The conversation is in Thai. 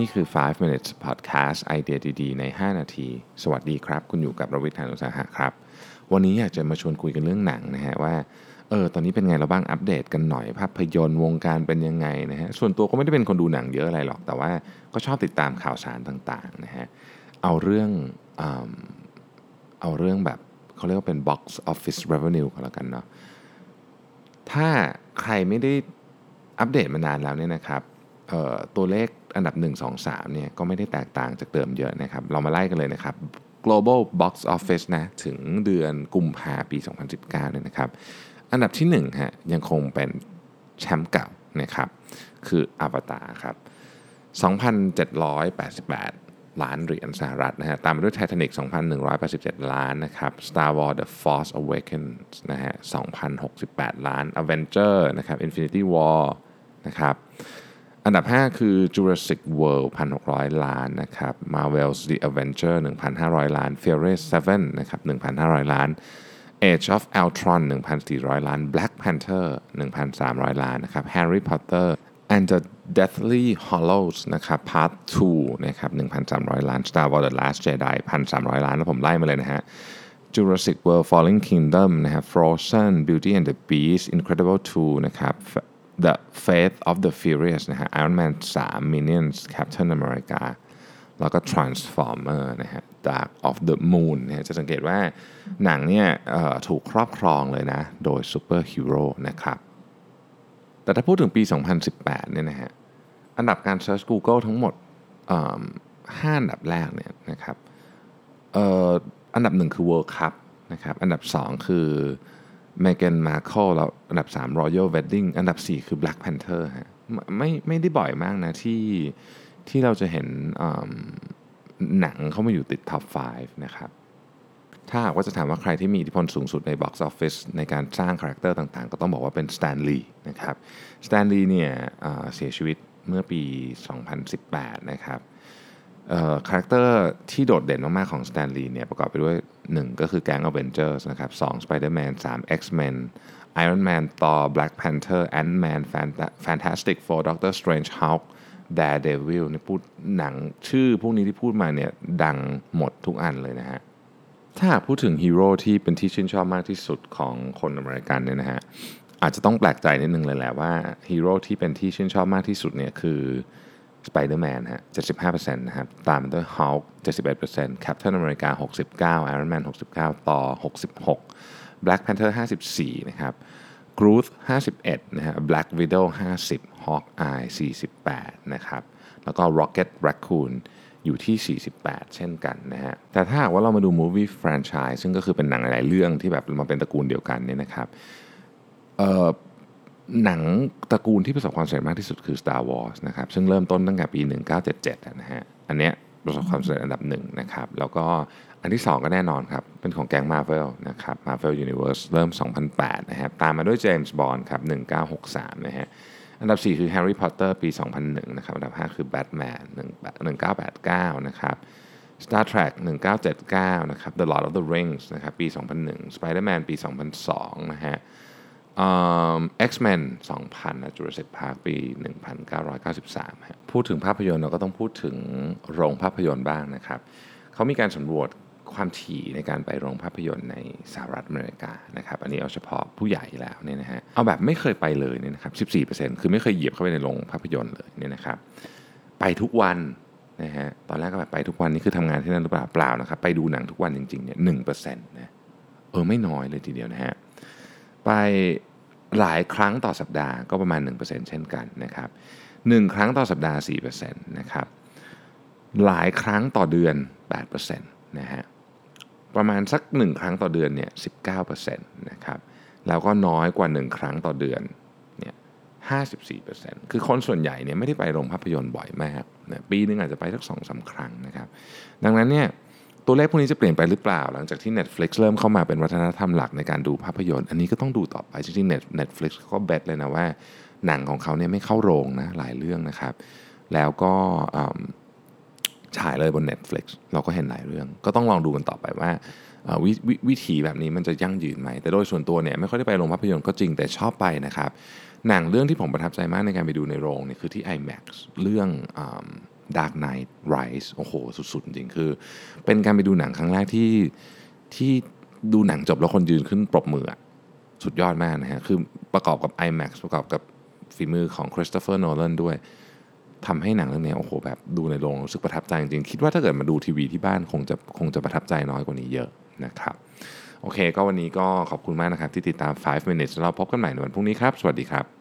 นี่คือ 5 minutes podcast ไอเดียดีๆ ใน 5 นาที สวัสดีครับ คุณอยู่กับรวิทยานุสาหะครับ วันนี้อยากจะมาชวนคุยกันเรื่องหนังนะฮะว่า เออ ตอนนี้เป็นไงเราบ้าง อัปเดตกันหน่อย ภาพยนตร์วงการเป็นยังไงนะฮะ ส่วนตัวก็ไม่ได้เป็นคนดูหนังเยอะอะไรหรอก แต่ว่าก็ชอบติดตามข่าวสารต่างๆนะฮะ เอาเรื่องอเอาเรื่องแบบเขาเรียกว่าเป็น box office revenue ก็แล้วกันเนาะ ถ้าใครไม่ได้อัปเดตมานานแล้วเนี่ยนะครับ ตัวเลขอันดับ 1 2 3เนี่ยก็ไม่ได้แตกต่างจากเดิมเยอะนะครับ เรามาไล่กันเลยนะครับ global box office นะถึงเดือนกุมภาปี 2019เนี่ยนะครับ อันดับที่1ฮะยังคงเป็นแชมป์เก่านะครับคืออวตารครับ 2,788 ล้านเหรียญสหรัฐนะฮะตามมาด้วย Titanic 2,187 ล้านนะครับ Star Wars The Force Awakens นะฮะ2,068 ล้าน Avenger นะครับ Infinity War นะครับ อันดับ 5 คือ Jurassic World 1,600 ล้านนะครับ Marvel's The Avenger 1,500 ล้าน Fury 7นะครับ1,500 ล้าน Age of Ultron 1,400 ล้าน Black Panther 1,300 ล้านนะครับ Harry Potter and the Deathly Hollows นะครับ Part 2นะครับ1,300 ล้าน Star Wars The Last Jedi 1,300 ล้าน แล้วผมไล่มาเลยนะฮะ Jurassic World Fallen Kingdom นะครับ Frozen Beauty and the Beast Incredible 2 นะครับ The Fate of the Furious นะฮะ Iron Man 3 Minions Captain America แล้วก็ Transformer นะฮะ Dark of the Moon นะฮะจะสังเกตว่าหนังเนี่ยถูกครอบครองเลยนะ โดยซูเปอร์ฮีโร่นะครับ แต่ถ้าพูดถึงปี 2018 เนี่ยนะฮะ อันดับการ Search Google ทั้งหมดห้าอันดับแรกเนี่ยนะครับอันดับหนึ่งคือ World Cup นะครับ อันดับ2คือ Meghan Markle อันดับ 3 Royal Wedding อันดับ 4 คือ Black Panther ฮะไม่ไม่ได้บ่อยมากนะที่ที่เราจะเห็นหนังเข้ามาอยู่ติด top 5 นะครับ ถ้าหากว่าจะถามว่าใครที่มีอิทธิพลสูงสุดใน Box Office ในการสร้าง character ต่างๆ ก็ต้องบอกว่าเป็น Stan Lee นะครับ Stan Lee เนี่ยเสียชีวิตเมื่อปี 2018 นะครับ character ที่โดดเด่นมากๆของ Stan Lee เนี่ยประกอบไปด้วย 1 ก็คือแก๊งอเวนเจอร์สนะครับ2 Spider-Man 3 X-Men Iron Man Thor Black Panther Ant-Man Fantastic Four Doctor Strange Hulk Daredevil นี่พูดหนังชื่อพวกนี้ที่พูดมาเนี่ยดังหมดทุกอันเลยนะฮะ ถ้าพูดถึงฮีโร่ที่เป็นที่ชื่นชอบมากที่สุดของคนอเมริกันเนี่ยนะฮะ อาจจะต้องแปลกใจนิดนึงเลยแหละว่าฮีโร่ที่เป็นที่ชื่นชอบมากที่สุดเนี่ยคือ Spider-Man ฮะ 75%นะครับ ตามด้วย Hulk 71% Captain America 69 Iron Man 69 Thor 66 Black Panther 54 นะครับ Groot 51 นะฮะ Black Widow 50 Hawkeye 48 นะครับ แล้วก็ Rocket Raccoon อยู่ที่ 48 เช่นกันนะฮะ แต่ถ้าหากว่าเรามาดู movie franchise ซึ่งก็คือเป็นหนังหลายเรื่องที่แบบมาเป็นตระกูลเดียวกันเนี่ยนะครับ เอ่อ หนังตระกูลที่ประสบความสำเร็จมากที่สุดคือ Star Wars นะครับซึ่งเริ่มต้นตั้งแต่ปี 1977นะฮะอันเนี้ยประสบความสำเร็จอันดับหนึ่งนะครับแล้วก็อันที่ 2 ก็แน่นอนครับ เป็นของแก๊ง Marvel นะครับ Marvel Universe เริ่ม 2008 นะครับตามมาด้วย James Bond ครับ 1963 นะฮะอันดับ 4 คือ Harry Potter ปี 2001 นะครับ อันดับ 5 คือ Batman 1989 นะครับ Star Trek 1979 นะครับ The Lord of the Rings นะครับ ปี 2001 Spider-Man ปี 2002 นะฮะ X-Men 2000นะ Jurassic Park ปี 1993ฮะพูดถึงภาพยนตร์เราก็ต้องพูดถึงโรงภาพยนตร์บ้างนะครับ เขามีการสำรวจความถี่ในการไปโรงภาพยนตร์ในสหรัฐอเมริกานะครับ อันนี้เอาเฉพาะผู้ใหญ่แล้วเนี่ยนะฮะ เอาแบบไม่เคยไปเลยเนี่ยนะครับ 14%คือไม่เคยเหยียบเข้าไปในโรงภาพยนตร์เลยเนี่ยนะครับ ไปทุกวันนะฮะ ตอนแรกก็แบบไปทุกวันนี่คือทำงานที่นั่นหรือเปล่า เปล่านะครับ ไปดูหนังทุกวันจริงๆเนี่ยหนึ่งเปอร์เซ็นต์นะเออไม่น้อยเลยทีเดียวนะฮะ ไป หลายครั้งต่อสัปดาห์ก็ประมาณ 1%เช่นกันนะครับ1ครั้งต่อสัปดาห์ 4%นะครับหลายครั้งต่อเดือน 8%นะฮะประมาณสัก 1 ครั้งต่อเดือนเนี่ย19%นะครับแล้วก็น้อยกว่า 1 ครั้งต่อเดือนเนี่ย54%คือคนส่วนใหญ่เนี่ยไม่ได้ไปโรงภาพยนตร์บ่อยมากนะปีนึงอาจจะไปสักสองสาครั้งนะครับ ดังนั้นเนี่ย ตัวเลขพวกนี้จะเปลี่ยนไปหรือเปล่า หลังจากที่ Netflix เริ่มเข้ามาเป็นวัฒนธรรมหลักในการดูภาพยนตร์ อันนี้ก็ต้องดูต่อไปจริงๆ Netflix เขาก็เบสเลยนะว่า หนังของเขาเนี่ยไม่เข้าโรงนะหลายเรื่องนะครับ แล้วก็ฉายเลยบน Netflix เราก็เห็นหลายเรื่อง ก็ต้องลองดูกันต่อไปว่าวววิธีแบบนี้มันจะยั่งยืนไหม แต่โดยส่วนตัวเนี่ยไม่ค่อยได้ไปโรงภาพยนตร์ก็จริงแต่ชอบไปนะครับ หนังเรื่องที่ผมประทับใจมากในการไปดูในโรงเนี่ยคือที่ IMAX เรื่อง Dark Knight Rise โอ้โห สุด ๆ จริงคือ เป็นการไปดูหนังครั้งแรกที่ที่ดูหนังจบแล้วคนยืนขึ้นปรบมือสุดยอดมากนะฮะ คือประกอบกับ IMAX ประกอบกับฝีมือของคริสโตเฟอร์โนแลนด้วยทำให้หนังเรื่องนี้โอ้โหแบบดูในโรงรู้สึกประทับใจจริงๆ คิดว่าถ้าเกิดมาดูทีวีที่บ้านคงจะคงจะประทับใจน้อยกว่านี้เยอะนะครับ โอเค ก็วันนี้ก็ขอบคุณมากนะครับ ที่ติดตาม 5 minutes เราพบกันใหม่ในวันพรุ่งนี้ครับ สวัสดีครับ